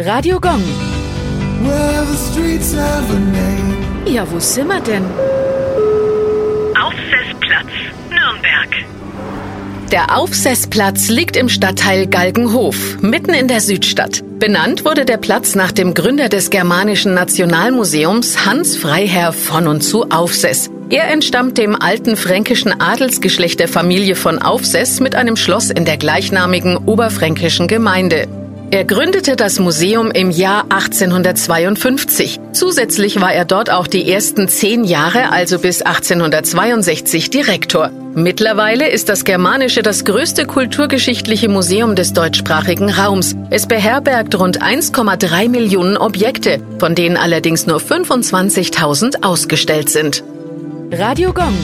Radio Gong. Well, the streets have a name. Ja, wo sind wir denn? Aufsessplatz, Nürnberg. Der Aufsessplatz liegt im Stadtteil Galgenhof, mitten in der Südstadt. Benannt wurde der Platz nach dem Gründer des Germanischen Nationalmuseums Hans Freiherr von und zu Aufsess. Er entstammt dem alten fränkischen Adelsgeschlecht der Familie von Aufsess mit einem Schloss in der gleichnamigen oberfränkischen Gemeinde. Er gründete das Museum im Jahr 1852. Zusätzlich war er dort auch die ersten zehn Jahre, also bis 1862, Direktor. Mittlerweile ist das Germanische das größte kulturgeschichtliche Museum des deutschsprachigen Raums. Es beherbergt rund 1,3 Millionen Objekte, von denen allerdings nur 25.000 ausgestellt sind. Radio Gong.